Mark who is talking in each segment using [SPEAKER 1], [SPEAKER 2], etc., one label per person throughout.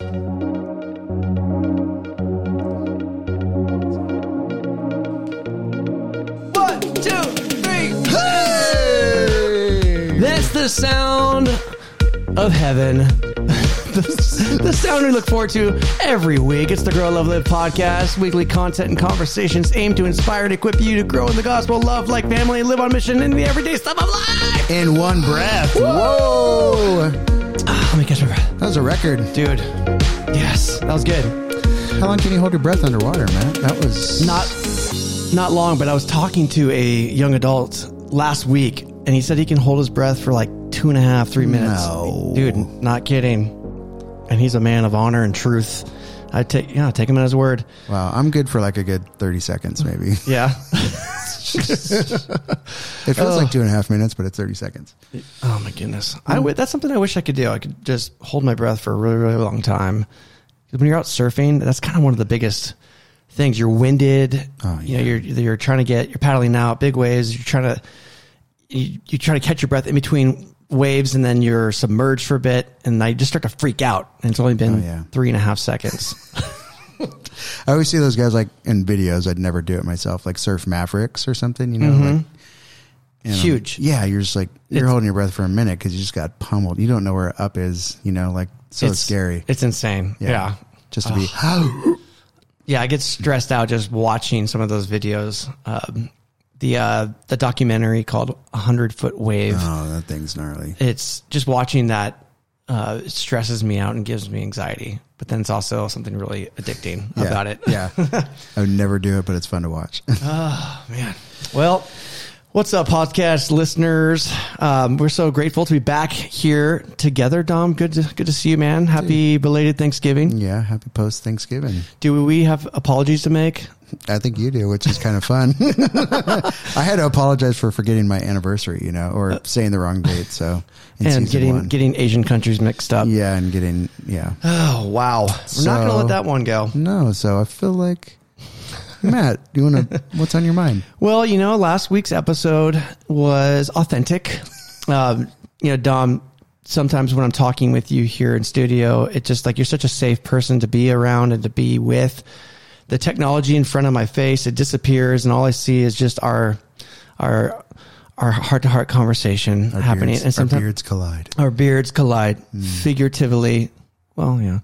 [SPEAKER 1] One, two, three.
[SPEAKER 2] Hey!
[SPEAKER 1] That's the sound of heaven. the, the sound we look forward to every week. It's the Grow Love Live podcast, weekly content and conversations aimed to inspire and equip you to grow in the gospel, love like family, live on mission in the everyday stuff of life.
[SPEAKER 2] In one breath. Whoa!
[SPEAKER 1] Ah, let me catch my breath.
[SPEAKER 2] That was a record.
[SPEAKER 1] Dude, yes, that was good.
[SPEAKER 2] How long can you hold your breath underwater, man? That was
[SPEAKER 1] Not not long, but I was talking to a young adult last week, and he said he can hold his breath for like two and a half, three minutes.
[SPEAKER 2] No.
[SPEAKER 1] Dude, not kidding. And he's a man of honor and truth. I take yeah, take him at his word.
[SPEAKER 2] wow. I'm good for like a good thirty seconds, maybe.
[SPEAKER 1] Yeah.
[SPEAKER 2] It feels like two and a half minutes, but it's thirty seconds.
[SPEAKER 1] oh my goodness. I w- that's something I wish I could do. I could just hold my breath for a really, really long time. 'Cause When you're out surfing, that's kind of one of the biggest things. You're winded.
[SPEAKER 2] Oh,
[SPEAKER 1] You know, you're you're trying to get you're paddling out big waves. You're trying to you, you try to catch your breath in between waves, and then you're submerged for a bit, and I just start to freak out. And it's only been
[SPEAKER 2] Oh, yeah.
[SPEAKER 1] three and a half seconds.
[SPEAKER 2] I always see those guys like in videos. I'd never do it myself, like Surf Mavericks or something. You know, like you know,
[SPEAKER 1] Mm-hmm. Huge.
[SPEAKER 2] Yeah, you're just like you're
[SPEAKER 1] It's-
[SPEAKER 2] holding your breath for a minute because you just got pummeled. You don't know where up is. You know, like so
[SPEAKER 1] it's
[SPEAKER 2] scary.
[SPEAKER 1] It's insane. yeah.
[SPEAKER 2] just to be.
[SPEAKER 1] Yeah, I get stressed out just watching some of those videos. Um, the uh, the documentary called "A Hundred Foot Wave."
[SPEAKER 2] Oh, that thing's gnarly.
[SPEAKER 1] It's just watching that uh, it stresses me out and gives me anxiety. But then it's also something really addicting
[SPEAKER 2] Yeah,
[SPEAKER 1] about it.
[SPEAKER 2] Yeah, I would never do it, but it's fun to watch.
[SPEAKER 1] man. Well, what's up, podcast listeners? Um, we're so grateful to be back here together, Dom. Good to good to see you, man. Happy belated Thanksgiving.
[SPEAKER 2] yeah, happy post Thanksgiving.
[SPEAKER 1] Do we have apologies to make?
[SPEAKER 2] I think you do, which is kind of fun. I had to apologize for forgetting my anniversary, you know, or saying the wrong date. So,
[SPEAKER 1] and getting
[SPEAKER 2] one.
[SPEAKER 1] getting Asian countries mixed up.
[SPEAKER 2] yeah, and getting yeah.
[SPEAKER 1] Oh wow, we're not going to let that one go.
[SPEAKER 2] No, so I feel like Matt, do you want to? What's on your mind?
[SPEAKER 1] Well, you know, last week's episode was authentic. Um, you know, Dom. Sometimes when I'm talking with you here in studio, it's just like you're such a safe person to be around and to be with. The technology in front of my face it disappears, and all I see is just our our our heart to heart conversation
[SPEAKER 2] Our
[SPEAKER 1] happening.
[SPEAKER 2] beards,
[SPEAKER 1] and sometimes
[SPEAKER 2] our beards collide.
[SPEAKER 1] our beards collide figuratively. Well, yeah.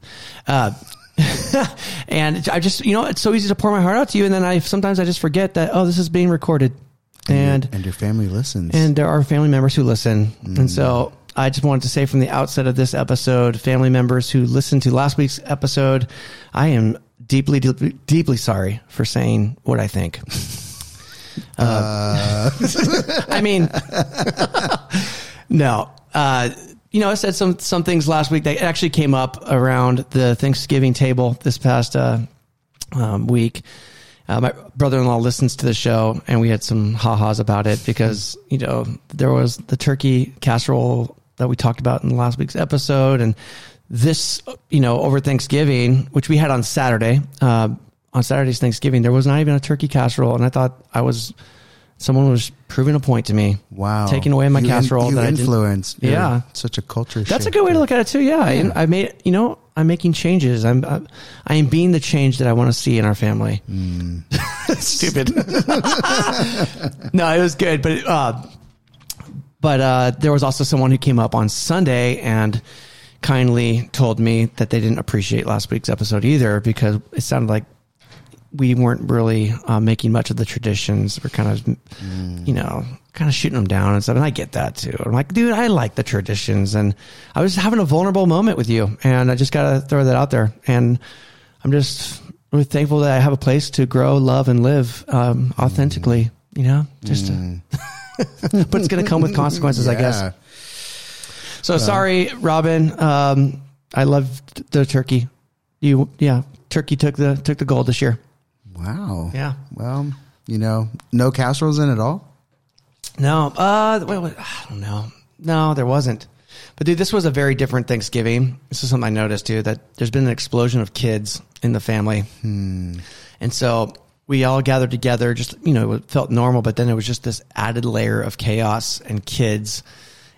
[SPEAKER 1] Uh, and I just, you know, it's so easy to pour my heart out to you. And then I sometimes I just forget that, oh, this is being recorded. And,
[SPEAKER 2] and your family listens.
[SPEAKER 1] and there are family members who listen. And so I just wanted to say from the outset of this episode, family members who listened to last week's episode, I am deeply, deeply, deeply sorry for saying what I think.
[SPEAKER 2] uh,
[SPEAKER 1] I mean, no. Uh, you know, I said some some things last week that actually came up around the Thanksgiving table this past uh, um, week. Uh, my brother-in-law listens to the show, and we had some ha-has about it because you know there was the turkey casserole that we talked about in last week's episode, and this you know over Thanksgiving, which we had on Saturday. Uh, on Saturday's Thanksgiving, there was not even a turkey casserole, and I thought I was someone was proving a point to me.
[SPEAKER 2] wow,
[SPEAKER 1] taking away my
[SPEAKER 2] You in-
[SPEAKER 1] casserole
[SPEAKER 2] you
[SPEAKER 1] that I
[SPEAKER 2] influenced.
[SPEAKER 1] Yeah.
[SPEAKER 2] such a culture.
[SPEAKER 1] That's a good way to look at it too. Yeah, I, I made you know I'm making changes. I'm I'm- I am being the change that I want to see in our family.
[SPEAKER 2] Hmm.
[SPEAKER 1] Stupid. no, it was good, but uh, but uh, there was also someone who came up on Sunday and kindly told me that they didn't appreciate last week's episode either because it sounded like we weren't really uh, making much of the traditions. We're kind of, you know, kind of shooting them down and stuff. And I get that too. I'm like, dude, I like the traditions. And I was having a vulnerable moment with you. And I just got to throw that out there. And I'm just really thankful that I have a place to grow, love, and live um, authentically, you know, just to, but it's going to come with consequences, I guess. So sorry, Robin. Um, I loved the turkey. You, yeah, turkey took the took the gold this year.
[SPEAKER 2] Wow.
[SPEAKER 1] Yeah.
[SPEAKER 2] Well, you know, no casseroles in at all.
[SPEAKER 1] No, uh, wait, wait, I don't know. No, there wasn't. But dude, this was a very different Thanksgiving. This is something I noticed too that there's been an explosion of kids in the family, hmm. and so we all gathered together. Just you know, it felt normal, but then it was just this added layer of chaos and kids,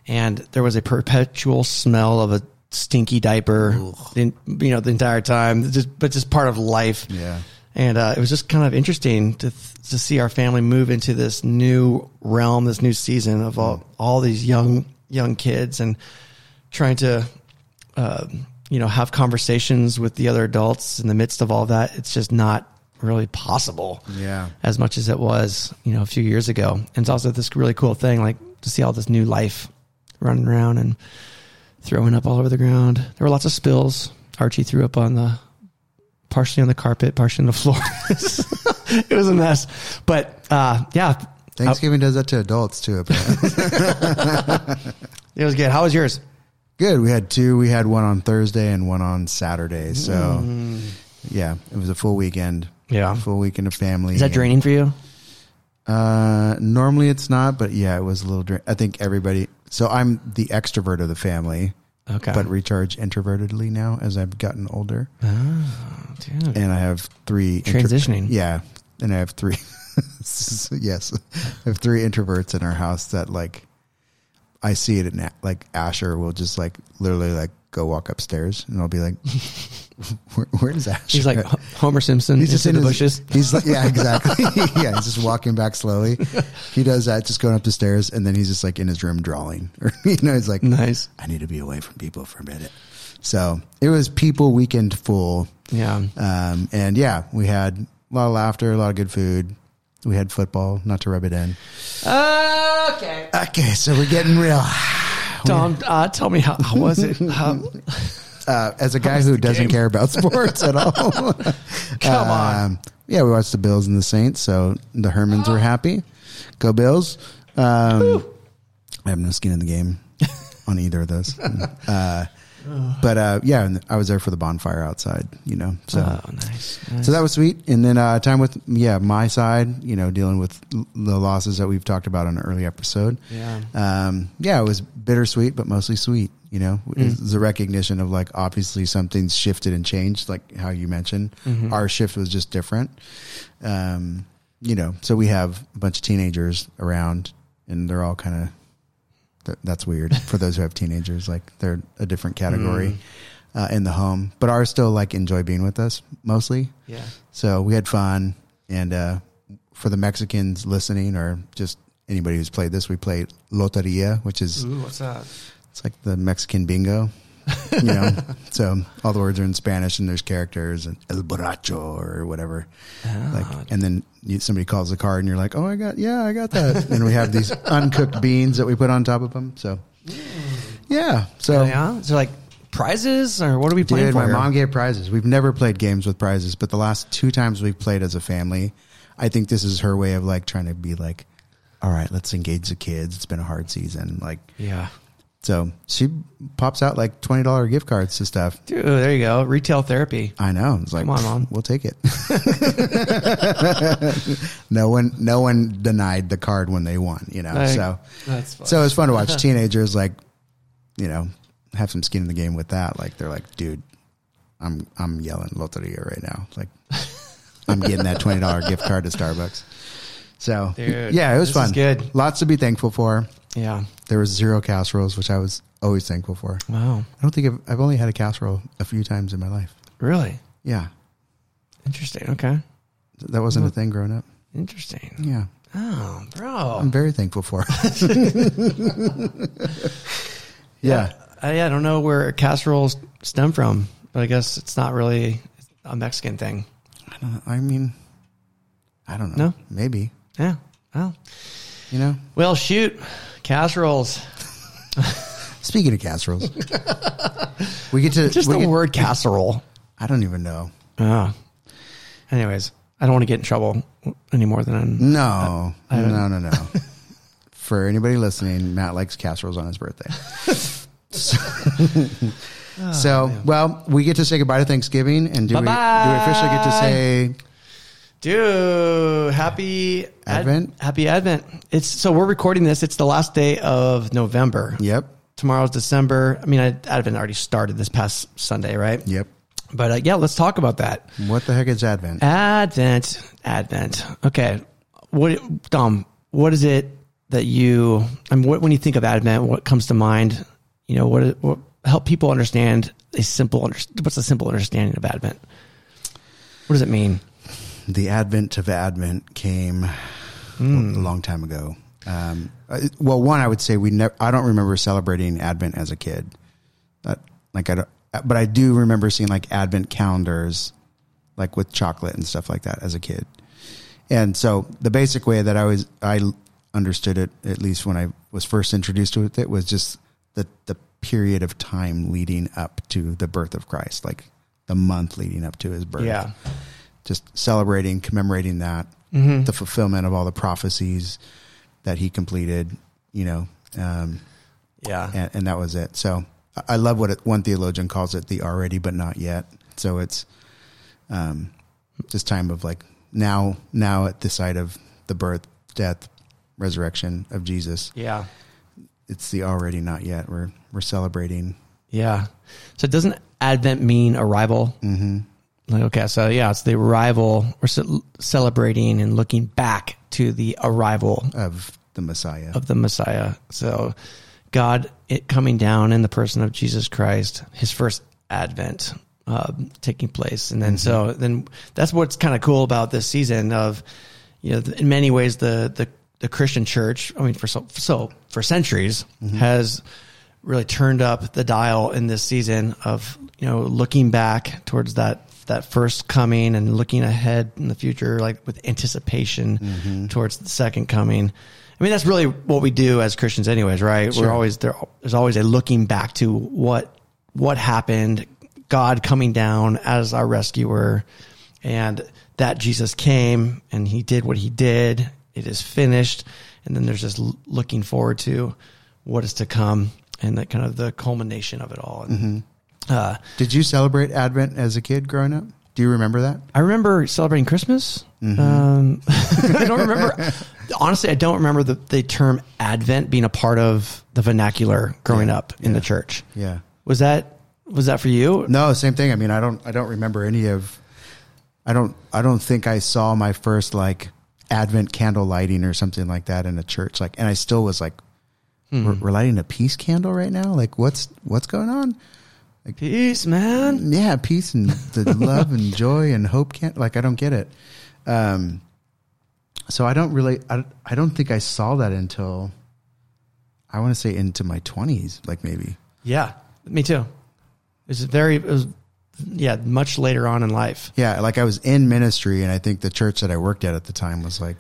[SPEAKER 1] and there was a perpetual smell of a stinky diaper, the, you know, the entire time. Just, but just part of life.
[SPEAKER 2] Yeah.
[SPEAKER 1] And uh, it was just kind of interesting to to see our family move into this new realm, this new season of all all these young young kids, and trying to, uh, you know, have conversations with the other adults in the midst of all that. It's just not really possible
[SPEAKER 2] Yeah.
[SPEAKER 1] as much as it was, you know, a few years ago. And it's also this really cool thing, like to see all this new life running around and throwing up all over the ground. There were lots of spills. Archie threw up on the, partially on the carpet, partially on the floor. it was a mess. But, uh, yeah,
[SPEAKER 2] Thanksgiving does that to adults too.
[SPEAKER 1] It was good. How was yours?
[SPEAKER 2] Good. We had two. We had one on Thursday and one on Saturday. So,
[SPEAKER 1] Mm.
[SPEAKER 2] yeah, it was a full weekend.
[SPEAKER 1] Yeah.
[SPEAKER 2] Full weekend of family.
[SPEAKER 1] Is that draining for you?
[SPEAKER 2] Uh, normally it's not, but yeah, it was a little. Dra- I think everybody. So I'm the extrovert of the family,
[SPEAKER 1] Okay.
[SPEAKER 2] but recharge introvertedly now as I've gotten older,
[SPEAKER 1] oh, dude.
[SPEAKER 2] and I have three intro-
[SPEAKER 1] Transitioning.
[SPEAKER 2] yeah, and I have three. yes, I have three introverts in our house that like. I see it in like Asher will just like literally like go walk upstairs, and I'll be like, "Where, where is Asher?"
[SPEAKER 1] He's like Homer Simpson
[SPEAKER 2] He's just in
[SPEAKER 1] the
[SPEAKER 2] his,
[SPEAKER 1] bushes.
[SPEAKER 2] He's like, yeah, exactly. yeah, he's just walking back slowly. He does that, just going up the stairs, and then he's just like in his room drawing. Or you know, he's like,
[SPEAKER 1] Nice.
[SPEAKER 2] I need to be away from people for a minute. So it was people weekend full,
[SPEAKER 1] Yeah.
[SPEAKER 2] um, and yeah, we had a lot of laughter, a lot of good food. We had football, not to rub it in.
[SPEAKER 1] Okay.
[SPEAKER 2] Okay, so we're getting real.
[SPEAKER 1] Tom, uh, tell me how, how was it? How,
[SPEAKER 2] Uh, as a guy who doesn't
[SPEAKER 1] game?
[SPEAKER 2] care about sports at all,
[SPEAKER 1] come on.
[SPEAKER 2] Um, yeah, we watched the Bills and the Saints, so the Hermans were happy. Go Bills! Um, I have no skin in the game on either of those. Uh, but uh, yeah, and I was there for the bonfire outside. You know, so
[SPEAKER 1] oh, nice.
[SPEAKER 2] so that was sweet. And then uh, time with yeah my side, you know, dealing with l- the losses that we've talked about on an early episode.
[SPEAKER 1] Yeah.
[SPEAKER 2] Um, yeah, it was bittersweet, but mostly sweet. You know, it's the recognition of like obviously something's shifted and changed, like how you mentioned. Our shift was just different. Um, you know, so we have a bunch of teenagers around, and they're all kind of. Th- that's weird for those who have teenagers. Like they're a different category uh, in the home, but ours still like enjoy being with us mostly.
[SPEAKER 1] Yeah.
[SPEAKER 2] So we had fun, and uh, for the Mexicans listening, or just anybody who's played this, we played Loteria, which is
[SPEAKER 1] Ooh, what's that?
[SPEAKER 2] it's like the Mexican bingo, you know. so all the words are in Spanish, and there's characters and El Borracho or whatever. Ah, like, and then you, somebody calls the card, and you're like, "Oh, I got, yeah, I got that." and we have these uncooked beans that we put on top of them. So, mm. yeah. So
[SPEAKER 1] yeah. So like prizes or what are we playing
[SPEAKER 2] Dude,
[SPEAKER 1] for?
[SPEAKER 2] my mom gave prizes. We've never played games with prizes, but the last two times we've played as a family, I think this is her way of like trying to be like, all right, let's engage the kids. It's been a hard season. Like,
[SPEAKER 1] Yeah.
[SPEAKER 2] So she pops out like $20 gift cards to stuff.
[SPEAKER 1] Dude, there you go. Retail therapy.
[SPEAKER 2] I know. It's like,
[SPEAKER 1] Come on, Mom.
[SPEAKER 2] we'll take it. no one, no one denied the card when they won, you know?
[SPEAKER 1] Like,
[SPEAKER 2] so,
[SPEAKER 1] That's fun.
[SPEAKER 2] so it's fun to watch teenagers like, you know, have some skin in the game with that. Like they're like, dude, I'm I'm yelling Loteria right now. Like I'm getting that twenty dollar gift card to Starbucks. So
[SPEAKER 1] Dude,
[SPEAKER 2] yeah, it was fun.
[SPEAKER 1] good.
[SPEAKER 2] Lots to be thankful for.
[SPEAKER 1] yeah.
[SPEAKER 2] There was zero casseroles, which I was always thankful for.
[SPEAKER 1] Wow.
[SPEAKER 2] I don't think I've, I've only had a casserole a few times in my life.
[SPEAKER 1] Really?
[SPEAKER 2] Yeah,
[SPEAKER 1] Interesting. Okay.
[SPEAKER 2] that wasn't a thing growing up.
[SPEAKER 1] Interesting.
[SPEAKER 2] Yeah,
[SPEAKER 1] Oh, bro.
[SPEAKER 2] I'm very thankful for. it. yeah.
[SPEAKER 1] I, I don't know where casseroles stem from, but I guess it's not really a Mexican thing.
[SPEAKER 2] I don't know. I mean, I don't know.
[SPEAKER 1] No?
[SPEAKER 2] Maybe.
[SPEAKER 1] Yeah. Oh.
[SPEAKER 2] You know,
[SPEAKER 1] Well, shoot. Casseroles.
[SPEAKER 2] speaking of casseroles, we get to
[SPEAKER 1] Just
[SPEAKER 2] we
[SPEAKER 1] the
[SPEAKER 2] get-
[SPEAKER 1] word casserole.
[SPEAKER 2] I don't even know.
[SPEAKER 1] Oh. Anyways, I don't want to get in trouble any more than
[SPEAKER 2] No,
[SPEAKER 1] I don't-
[SPEAKER 2] no, no, no. For anybody listening, Matt likes casseroles on his birthday. so, ah, so, well, we get to say goodbye to Thanksgiving, and do we, do we officially get to say
[SPEAKER 1] Dude, happy Ad-
[SPEAKER 2] Advent?
[SPEAKER 1] happy Advent. It's so we're recording this. It's the last day of November.
[SPEAKER 2] yep,
[SPEAKER 1] Tomorrow's December. I mean, Advent already started this past Sunday, right?
[SPEAKER 2] yep?
[SPEAKER 1] But uh, yeah, let's talk about that.
[SPEAKER 2] What the heck is Advent?
[SPEAKER 1] Advent, Advent. Okay, what, Dom? What is it that you? I mean, what, when you think of Advent, what comes to mind? You know, what? what help people understand a simple what's a simple understanding of Advent? What does it mean?
[SPEAKER 2] The advent of Advent came a long time ago. Um, uh, well, one, I would say we never. I don't remember celebrating Advent as a kid. That like I don't, but I do remember seeing like Advent calendars, like with chocolate and stuff like that as a kid. And so the basic way that I was I understood it, at least when I was first introduced to it, was just the the period of time leading up to the birth of Christ, like the month leading up to his birth
[SPEAKER 1] Yeah.
[SPEAKER 2] Just celebrating, commemorating that, the fulfillment of all the prophecies that he completed, you know, um,
[SPEAKER 1] Yeah.
[SPEAKER 2] and, and that was it. So I- love what it, one theologian calls it the already but not yet. So it's um, just time of like now, now at the side of the birth, death, resurrection of Jesus.
[SPEAKER 1] Yeah.
[SPEAKER 2] It's the already not yet. We're we're celebrating.
[SPEAKER 1] Yeah. So doesn't Advent mean arrival? Mm-hmm. Like, okay, so yeah, it's the arrival. We're ce- celebrating and looking back to the arrival
[SPEAKER 2] Of the Messiah.
[SPEAKER 1] of the Messiah. So God it coming down in the person of Jesus Christ, his first advent uh, taking place. And then so then that's what's kind of cool about this season of, you know, in many ways, the, the, the Christian church, I mean, for so, so for centuries has really turned up the dial in this season of, you know, looking back towards that, that first coming and looking ahead in the future, like with anticipation mm-hmm. towards the second coming. I mean, that's really what we do as Christians anyways, right? We're always there. There's always a looking back to what, what happened, God coming down as our rescuer and that Jesus came and he did what he did. It is finished. And then there's just looking forward to what is to come and that kind of the culmination of it all. And, mm-hmm. Uh,
[SPEAKER 2] Did you celebrate Advent as a kid growing up? Do you remember that?
[SPEAKER 1] I remember celebrating Christmas. Um, I don't remember. Honestly, I don't remember the, the term Advent being a part of the vernacular growing
[SPEAKER 2] Yeah,
[SPEAKER 1] up in the church.
[SPEAKER 2] Yeah.
[SPEAKER 1] Was that was that for you?
[SPEAKER 2] No, same thing. I mean, I don't, I don't remember any of, I don't, I don't think I saw my first like Advent candle lighting or something like that in a church. Like, and I still was like, we're, we're lighting a peace candle right now. Like, what's, what's going on?
[SPEAKER 1] Peace, man.
[SPEAKER 2] Yeah, peace and the love and joy and hope can't like I don't get it. Um, so I don't really, I, I don't think I saw that until I want to say into my twenties, like maybe.
[SPEAKER 1] Yeah, me too. It's very, it was, yeah, much later on in life.
[SPEAKER 2] Yeah, like I was in ministry, and I think the church that I worked at at the time was like,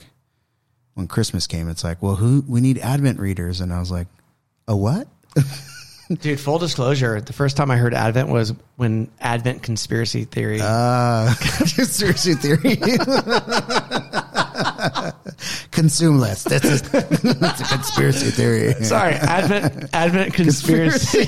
[SPEAKER 2] when Christmas came, it's like, well, who we need Advent readers, and I was like, a what?
[SPEAKER 1] Dude, full disclosure, the first time I heard Advent was when Advent conspiracy theory.
[SPEAKER 2] Uh, conspiracy theory. Consume less. That's a, that's a conspiracy theory.
[SPEAKER 1] Sorry, Advent Advent conspiracy.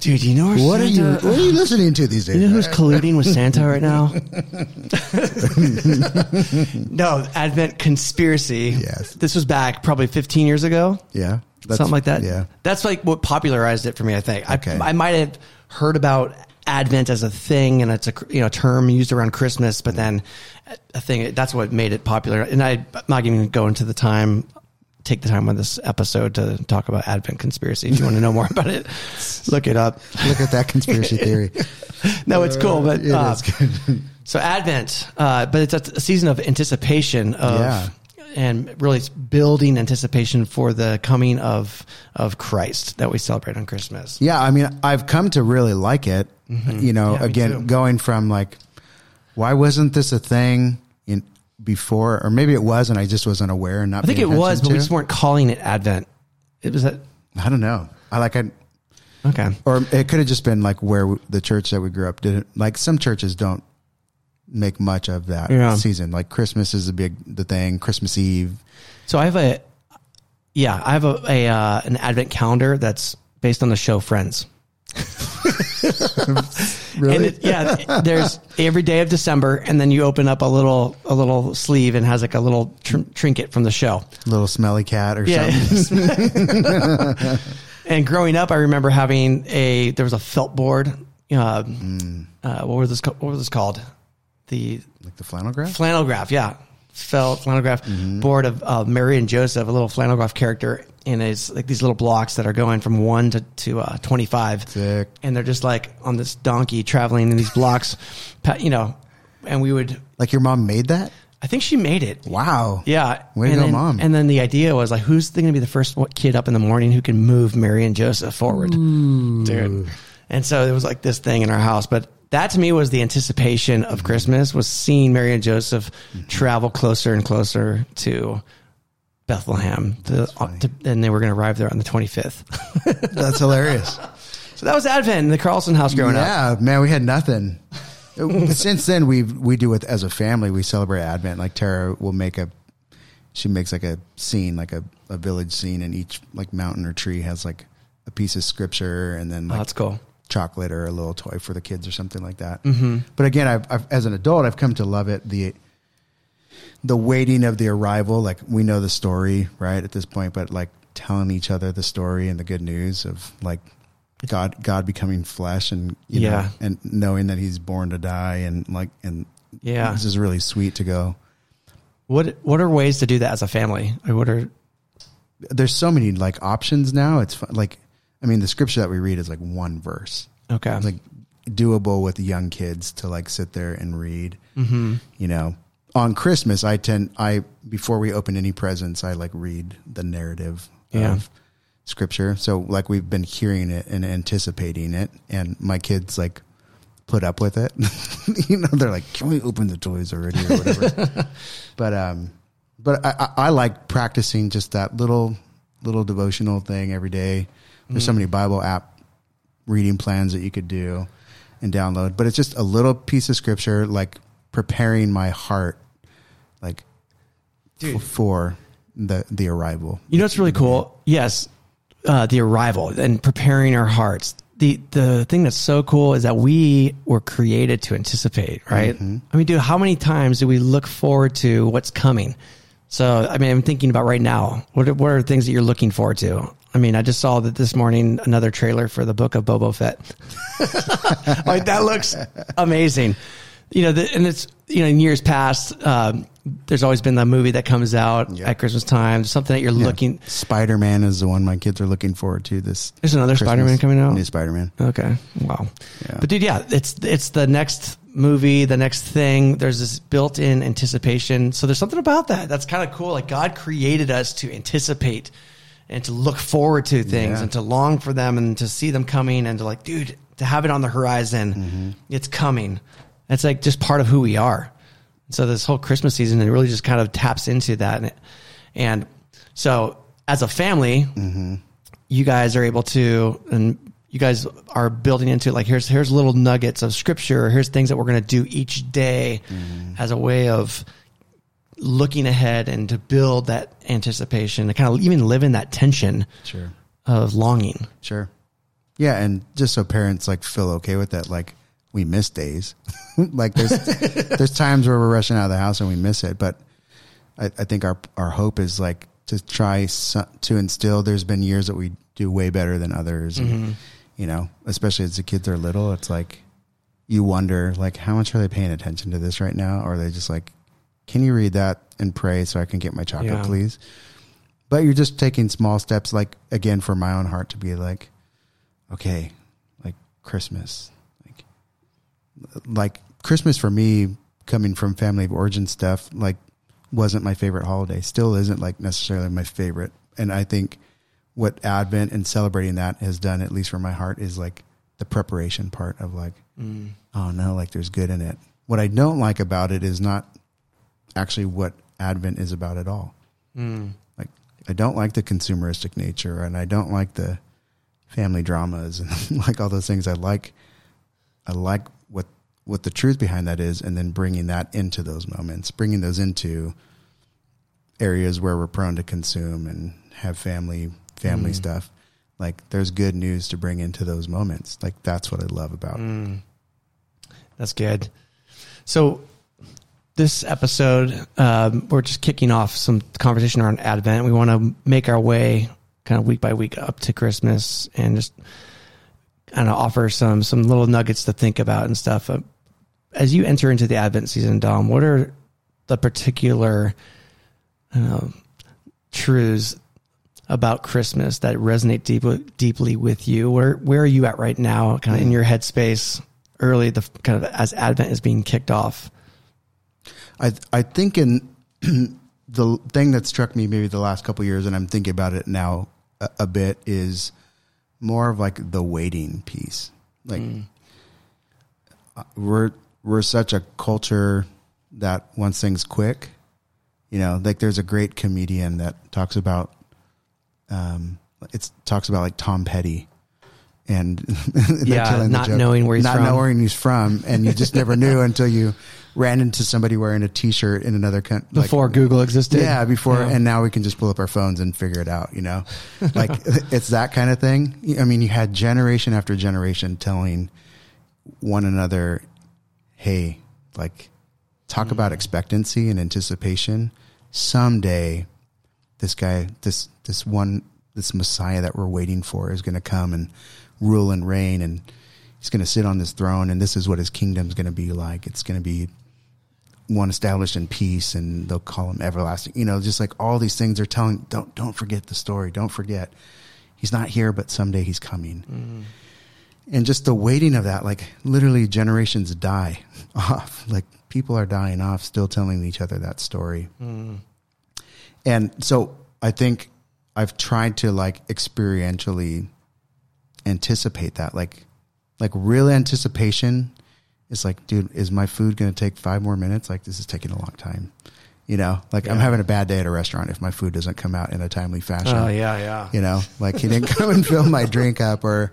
[SPEAKER 1] Dude, you know where
[SPEAKER 2] What are you? What are you listening to these days?
[SPEAKER 1] You know who's colluding with Santa right now? no, Advent conspiracy.
[SPEAKER 2] Yes.
[SPEAKER 1] This was back probably 15 years ago.
[SPEAKER 2] yeah, that's-
[SPEAKER 1] something like that.
[SPEAKER 2] Yeah,
[SPEAKER 1] That's like what popularized it for me, I think.
[SPEAKER 2] Okay.
[SPEAKER 1] I, I might have heard about Advent as a thing and it's a you know term used around Christmas, but then a thing that's what made it popular. And I, I'm not even going to go into the time, take the time on this episode to talk about Advent conspiracy. If you want to know more about it, look it up.
[SPEAKER 2] look at that conspiracy theory.
[SPEAKER 1] No, it's cool, but
[SPEAKER 2] It
[SPEAKER 1] uh,
[SPEAKER 2] is good.
[SPEAKER 1] so Advent, uh, but it's a, a season of anticipation of,
[SPEAKER 2] Yeah.
[SPEAKER 1] and really it's building anticipation for the coming of of Christ that we celebrate on Christmas.
[SPEAKER 2] Yeah, I mean, I've come to really like it. You know,
[SPEAKER 1] Mm-hmm. Yeah,
[SPEAKER 2] again, going from like, why wasn't this a thing in before, or maybe it was, and I just wasn't aware and not.
[SPEAKER 1] I think it was, but we just weren't calling it Advent. It was that
[SPEAKER 2] I don't know. I like I,
[SPEAKER 1] okay.
[SPEAKER 2] or it could have just been like where we, the church that we grew up didn't like. Some churches don't make much of that
[SPEAKER 1] Yeah.
[SPEAKER 2] season. Like Christmas is the big the thing. Christmas Eve.
[SPEAKER 1] So I have a yeah, I have a, a uh, an Advent calendar that's based on the show Friends.
[SPEAKER 2] Really?
[SPEAKER 1] And it, yeah, there's every day of December, and then you open up a little a little sleeve and has like a little tr- trinket from the show.
[SPEAKER 2] Little smelly cat or
[SPEAKER 1] Yeah.
[SPEAKER 2] something.
[SPEAKER 1] and growing up, I remember having a there was a felt board. Uh,
[SPEAKER 2] Mm.
[SPEAKER 1] uh, what was this? What was this called? The
[SPEAKER 2] Like the flannel graph.
[SPEAKER 1] flannel graph. Yeah, felt flannel graph
[SPEAKER 2] Mm-hmm.
[SPEAKER 1] board of uh, Mary and Joseph, a little flannel graph character, and it's like these little blocks that are going from one to to uh, twenty five,
[SPEAKER 2] Sick.
[SPEAKER 1] and they're just like on this donkey traveling in these blocks, you know, and we would.
[SPEAKER 2] Like your mom made that?
[SPEAKER 1] I think she made it.
[SPEAKER 2] Wow.
[SPEAKER 1] Yeah.
[SPEAKER 2] Way to go,
[SPEAKER 1] then,
[SPEAKER 2] Mom.
[SPEAKER 1] And then the idea was like, who's going to be the first kid up in the morning who can move Mary and Joseph forward? Dude. And so it was like this thing in our house. But that to me was the anticipation of Christmas was seeing Mary and Joseph travel closer and closer to Bethlehem. To, to, and they were going to arrive there on the 25th.
[SPEAKER 2] That's hilarious.
[SPEAKER 1] so that was Advent in the Carlson house growing up.
[SPEAKER 2] yeah, man, we had nothing. Since then, we we do it as a family. We celebrate Advent. Like Tara will make a, she makes like a scene, like a, a village scene, and each like mountain or tree has like a piece of scripture, and then
[SPEAKER 1] Oh, that's cool.
[SPEAKER 2] chocolate or a little toy for the kids or something like that. Mm-hmm. But again, I've, I've as an adult, I've come to love it. The the waiting of the arrival, like we know the story, right at this point, but like telling each other the story and the good news of like God, God becoming flesh, and you
[SPEAKER 1] Yeah.
[SPEAKER 2] know, and knowing that He's born to die, and like, and
[SPEAKER 1] Yeah.
[SPEAKER 2] this is really sweet to go.
[SPEAKER 1] What What are ways to do that as a family? What are
[SPEAKER 2] There's so many like options now. It's fun. like, I mean, the scripture that we read is like one verse.
[SPEAKER 1] okay?
[SPEAKER 2] It's like doable with young kids to like sit there and read.
[SPEAKER 1] mm-hmm.
[SPEAKER 2] You know, on Christmas, I tend I before we open any presents, I like read the narrative
[SPEAKER 1] Yeah.
[SPEAKER 2] of scripture. So like we've been hearing it and anticipating it, and my kids like put up with it. you know, they're like, "Can we open the toys already?" or whatever. but um, but I, I, I like practicing just that little little devotional thing every day. There's so many Bible app reading plans that you could do and download, but it's just a little piece of scripture, like preparing my heart, like
[SPEAKER 1] Dude.
[SPEAKER 2] f- for the the arrival.
[SPEAKER 1] You know what's really cool? Yes, uh, the arrival and preparing our hearts. The the thing that's so cool is that we were created to anticipate, right? I mean, dude, how many times do we look forward to what's coming? So, I mean, I'm thinking about right now. What are, what are things that you're looking forward to? I mean, I just saw that this morning another trailer for the book of Boba Fett. like that looks amazing. You know, the, and it's you know in years past, um, there's always been that movie that comes out
[SPEAKER 2] Yeah.
[SPEAKER 1] at Christmas time, something that you're looking.
[SPEAKER 2] Spider Man is the one my kids are looking forward to. This
[SPEAKER 1] There's another Spider-Man coming out.
[SPEAKER 2] New Spider Man.
[SPEAKER 1] Okay, wow.
[SPEAKER 2] Yeah.
[SPEAKER 1] But dude, yeah, it's it's the next movie, the next thing. There's this built-in anticipation. So there's something about that that's kind of cool. Like God created us to anticipate and to look forward to things
[SPEAKER 2] Yeah.
[SPEAKER 1] and to long for them and to see them coming and to like, dude, to have it on the horizon.
[SPEAKER 2] Mm-hmm.
[SPEAKER 1] It's coming. It's like just part of who we are. So this whole Christmas season, it really just kind of taps into that. And, and so as a family, mm-hmm. you guys are able to, and you guys are building into like, here's, here's little nuggets of scripture. Here's things that we're going to do each day mm-hmm. as a way of looking ahead and to build that anticipation to kind of even live in that tension
[SPEAKER 2] Sure.
[SPEAKER 1] of longing.
[SPEAKER 2] Sure. Yeah, and just so parents like feel okay with that, like we miss days. like there's there's times where we're rushing out of the house and we miss it, but I, I think our our hope is like to try to instill. There's been years that we do way better than others, and, mm-hmm. you know, especially as the kids are little. It's like you wonder, like, how much are they paying attention to this right now, or are they just like, can you read that and pray so I can get my chocolate,
[SPEAKER 1] Yeah.
[SPEAKER 2] please? But you're just taking small steps, like again, for my own heart to be like, okay, like Christmas, like, Christmas for me, coming from family of origin stuff, like wasn't my favorite holiday. Still isn't like necessarily my favorite. And I think what Advent and celebrating that has done, at least for my heart, is like the preparation part of like, mm. oh no, like there's good in it. What I don't like about it is not actually what Advent is about at all. Mm. Like I don't like the consumeristic nature, and I don't like the family dramas and like all those things. I like, I like what the truth behind that is, and then bringing that into those moments, bringing those into areas where we're prone to consume and have family family stuff. Like there's good news to bring into those moments. Like that's what I love about.
[SPEAKER 1] That's good. So this episode, um, we're just kicking off some conversation around Advent. We want to make our way kind of week by week up to Christmas and just of offer some some little nuggets to think about and stuff. Uh, as you enter into the Advent season, Dom, what are the particular know, truths about Christmas that resonate deeply deeply with you? Where where are you at right now, kind of in your headspace, early the kind of as Advent is being kicked off?
[SPEAKER 2] I I think in the thing that struck me maybe the last couple years, and I'm thinking about it now a, a, bit, is more of like the waiting piece. Like mm. we're we're such a culture that wants things quick. You know, like there's a great comedian that talks about um, it talks about like Tom Petty and
[SPEAKER 1] yeah, not knowing where he's
[SPEAKER 2] not
[SPEAKER 1] from.
[SPEAKER 2] knowing where he's from, and you just never knew until you ran into somebody wearing a T-shirt in another country
[SPEAKER 1] before like, Google existed.
[SPEAKER 2] Yeah, before, yeah. and now we can just pull up our phones and figure it out. You know, like it's that kind of thing. I mean, you had generation after generation telling one another, "Hey, like, talk mm about expectancy and anticipation. Someday, this guy, this this one, this Messiah that we're waiting for is going to come and." rule and reign and he's going to sit on this throne and this is what his kingdom's going to be like it's going to be one established in peace and they'll call him everlasting you know just like all these things they're telling don't don't forget the story don't forget he's not here but someday he's coming mm. and just the waiting of that like literally generations die off like people are dying off still telling each other that story mm. and so i think i've tried to like experientially anticipate that. Like, like real anticipation is like, dude, is my food going to take five more minutes? Like, this is taking a long time. You know, like yeah. I'm having a bad day at a restaurant if my food doesn't come out in a timely fashion.
[SPEAKER 1] Oh yeah, yeah.
[SPEAKER 2] You know, like he didn't come and fill my drink up, or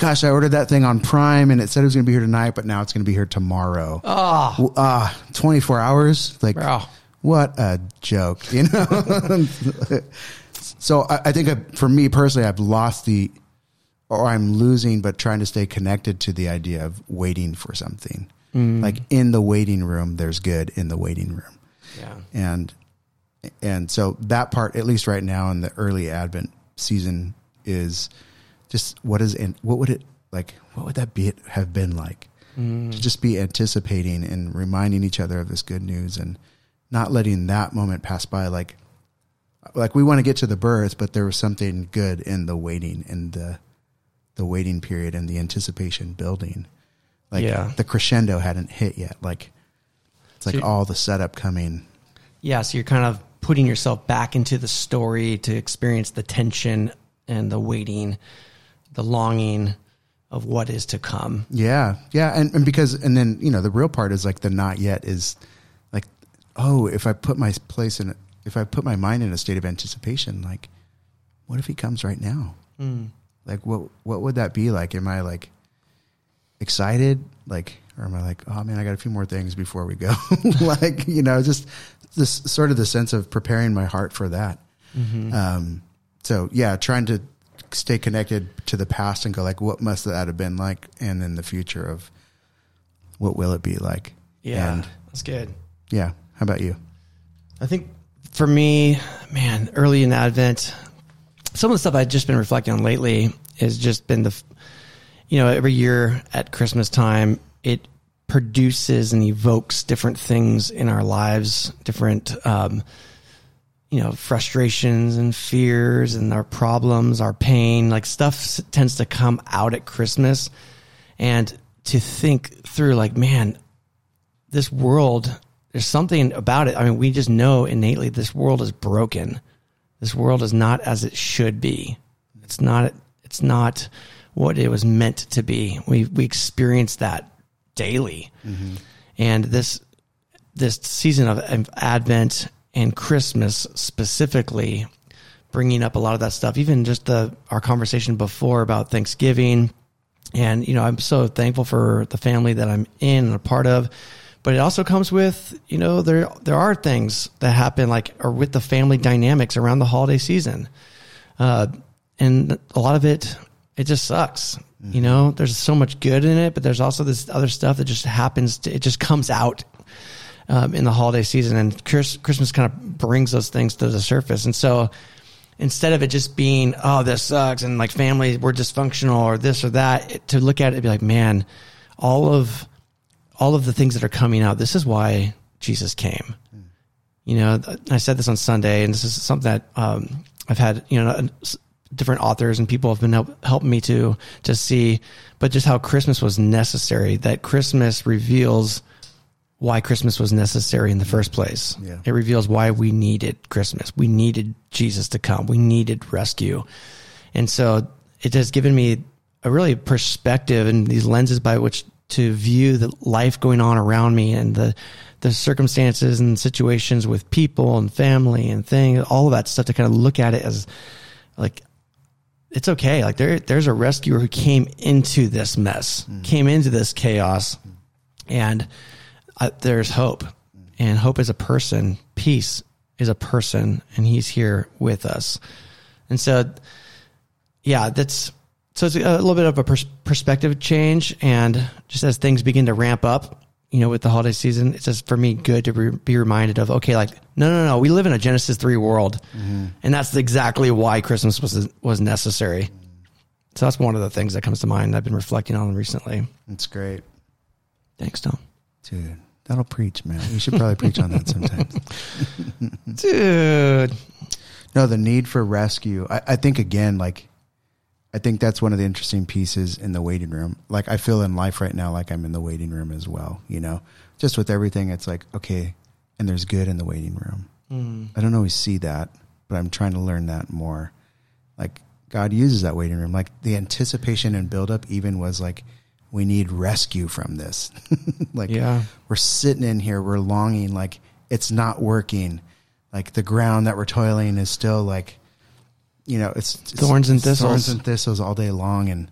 [SPEAKER 2] gosh, I ordered that thing on Prime and it said it was going to be here tonight, but now it's going to be here tomorrow.
[SPEAKER 1] Oh,
[SPEAKER 2] uh, 24 hours. Like, Bro. what a joke, you know? so I, I think I, for me personally, I've lost the or I'm losing, but trying to stay connected to the idea of waiting for something. Mm. Like in the waiting room, there's good in the waiting room.
[SPEAKER 1] Yeah.
[SPEAKER 2] And, and so that part, at least right now in the early Advent season, is just what is in, what would it like? What would that be have been like? Mm. To just be anticipating and reminding each other of this good news and not letting that moment pass by. Like, like we want to get to the birth, but there was something good in the waiting and the the waiting period and the anticipation building. Like yeah. the crescendo hadn't hit yet. Like it's like so all the setup coming.
[SPEAKER 1] Yeah, so you're kind of putting yourself back into the story to experience the tension and the waiting, the longing of what is to come.
[SPEAKER 2] Yeah. Yeah. And, and because, and then, you know, the real part is like the not yet is like, oh, if I put my place in, if I put my mind in a state of anticipation, like, what if he comes right now? Mm. Like what what would that be like? Am I like excited? Like or am I like, oh man, I got a few more things before we go? like, you know, just this sort of the sense of preparing my heart for that. Mm-hmm. Um, so yeah, trying to stay connected to the past and go like, what must that have been like? And in the future of what will it be like?
[SPEAKER 1] Yeah. And that's good.
[SPEAKER 2] Yeah. How about you?
[SPEAKER 1] I think for me, man, early in Advent, some of the stuff I've just been reflecting on lately has just been the, you know, every year at Christmas time, it produces and evokes different things in our lives, different, um, you know, frustrations and fears and our problems, our pain, like stuff tends to come out at Christmas. And to think through, like, man, this world, there's something about it. I mean, we just know innately this world is broken this world is not as it should be. It's not. It's not what it was meant to be. We we experience that daily, mm-hmm. and this this season of Advent and Christmas specifically, bringing up a lot of that stuff. Even just the our conversation before about Thanksgiving, and you know I'm so thankful for the family that I'm in and a part of but it also comes with you know there there are things that happen like or with the family dynamics around the holiday season. Uh, and a lot of it it just sucks. Mm-hmm. you know there's so much good in it but there's also this other stuff that just happens to, it just comes out um, in the holiday season. And christmas kind of brings those things to the surface. And so instead of it just being oh this sucks and like family we're dysfunctional or this or that it, to look at it and be like man all of all of the things that are coming out. This is why Jesus came. You know, I said this on Sunday, and this is something that um, I've had you know different authors and people have been help, helping me to to see, but just how Christmas was necessary. That Christmas reveals why Christmas was necessary in the first place.
[SPEAKER 2] Yeah.
[SPEAKER 1] It reveals why we needed Christmas. We needed Jesus to come. We needed rescue. And so it has given me a really perspective and these lenses by which to view the life going on around me and the the circumstances and situations with people and family and things, all of that stuff to kind of look at it as like it's okay. Like there there's a rescuer who came into this mess, came into this chaos, and uh, there's hope. And hope is a person. Peace is a person, and he's here with us. And so, yeah, that's so it's a little bit of a pers- perspective change. And just as things begin to ramp up, you know, with the holiday season, it's just for me good to re- be reminded of okay, like no, no, no, we live in a Genesis three world, mm-hmm. and that's exactly why Christmas was was necessary. Mm. So that's one of the things that comes to mind. I've been reflecting on recently.
[SPEAKER 2] It's great,
[SPEAKER 1] Thanks, Tom.
[SPEAKER 2] dude. That'll preach, man. We should probably preach on that sometimes.
[SPEAKER 1] Dude.
[SPEAKER 2] No, the need for rescue. I, I think again, like, I think that's one of the interesting pieces in the waiting room. Like, I feel in life right now, like I'm in the waiting room as well. You know, just with everything, it's like okay, and there's good in the waiting room. Mm. I don't always see that, but I'm trying to learn that more. Like God uses that waiting room. Like the anticipation and buildup even was like, we need rescue from this. like
[SPEAKER 1] Yeah.
[SPEAKER 2] we're sitting in here, we're longing, like it's not working. Like the ground that we're toiling is still like, you know, it's, it's
[SPEAKER 1] Thorns and thistles.
[SPEAKER 2] thorns and thistles all day long. And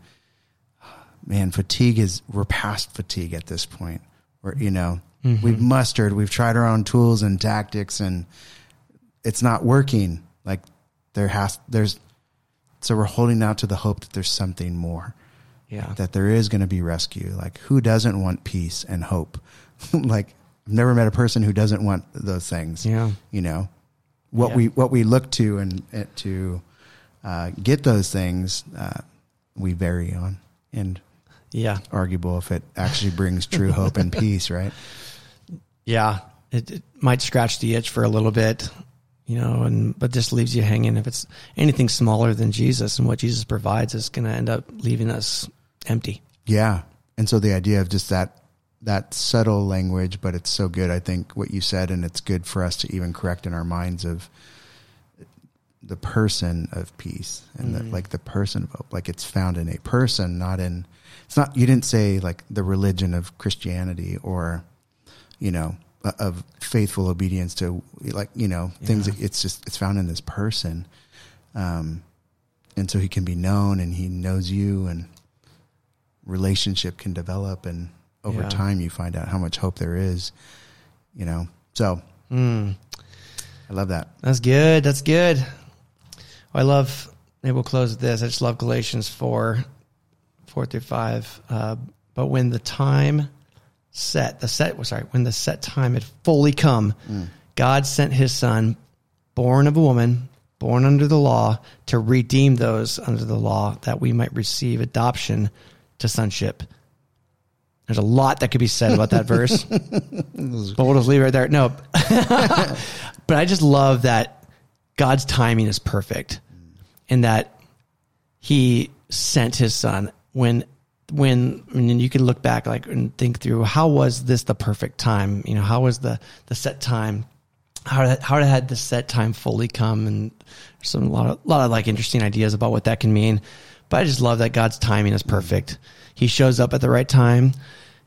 [SPEAKER 2] man, fatigue is, we're past fatigue at this point. We're, you know,
[SPEAKER 1] Mm-hmm.
[SPEAKER 2] we've mustered, we've tried our own tools and tactics and it's not working. Like there has, there's, so we're holding out to the hope that there's something more
[SPEAKER 1] Yeah.
[SPEAKER 2] that there is going to be rescue. Like, who doesn't want peace and hope? like, I've never met a person who doesn't want those things.
[SPEAKER 1] Yeah.
[SPEAKER 2] You know, what
[SPEAKER 1] Yeah.
[SPEAKER 2] we what we look to and, and to uh, get those things, uh, we vary on, and
[SPEAKER 1] Yeah.
[SPEAKER 2] arguable if it actually brings true hope and peace. Right?
[SPEAKER 1] Yeah. It, it might scratch the itch for a little bit, you know, and but just leaves you hanging. If it's anything smaller than Jesus and what Jesus provides is going to end up leaving us empty.
[SPEAKER 2] Yeah. And so the idea of just that that subtle language, but it's so good. I think what you said, and it's good for us to even correct in our minds of the person of peace and the, like the person of hope. Like it's found in a person, not in. It's not. You didn't say like the religion of Christianity or, you know, of faithful obedience to like you know things.
[SPEAKER 1] Yeah.
[SPEAKER 2] That it's just it's found in this person, um, and so he can be known and he knows you and relationship can develop and over
[SPEAKER 1] Yeah.
[SPEAKER 2] time you find out how much hope there is you know so
[SPEAKER 1] Mm.
[SPEAKER 2] i love that
[SPEAKER 1] That's good. That's good. I love. Maybe we'll close with this. I just love Galatians four, four through five. Uh, but when the time set, the set was sorry, when the set time had fully come, God sent His Son, born of a woman, born under the law, to redeem those under the law, that we might receive adoption to sonship. There's a lot that could be said about that verse, but we'll just leave it right there. No, but I just love that God's timing is perfect and that he sent his son. When when and you can look back like and think through how was this the perfect time? You know how was the the set time? How how had the set time fully come? And some a lot of lot of like interesting ideas about what that can mean. But I just love that God's timing is perfect. He shows up at the right time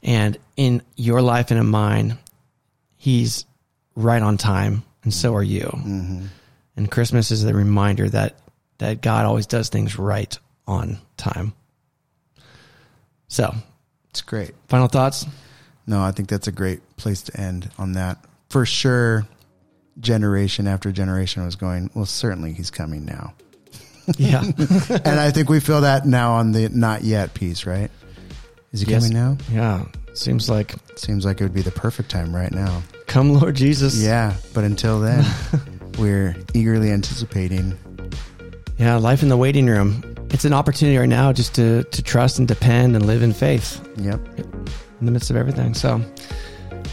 [SPEAKER 1] and in your life and in mine he's right on time and so are you mm-hmm. And Christmas is the reminder that that God always does things right on time. So,
[SPEAKER 2] it's great
[SPEAKER 1] final thoughts?
[SPEAKER 2] no i think that's a great place to end on that for sure generation after generation was going well certainly he's coming now
[SPEAKER 1] Yeah.
[SPEAKER 2] and i think we feel that now on the not yet piece right is he
[SPEAKER 1] Yes.
[SPEAKER 2] coming now
[SPEAKER 1] yeah. Seems like
[SPEAKER 2] seems like it would be the perfect time right now
[SPEAKER 1] come Lord Jesus.
[SPEAKER 2] yeah but until then we're eagerly anticipating
[SPEAKER 1] Yeah, life in the waiting room. It's an opportunity right now just to to trust and depend and live in faith
[SPEAKER 2] yep
[SPEAKER 1] in the midst of everything. So,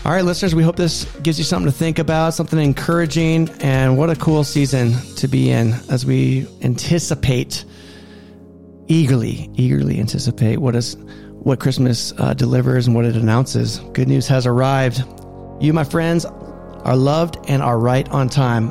[SPEAKER 1] All right, listeners, we hope this gives you something to think about, something encouraging, and what a cool season to be in as we anticipate eagerly, eagerly anticipate what is what Christmas uh, delivers and what it announces. Good news has arrived. You, my friends, are loved and are right on time.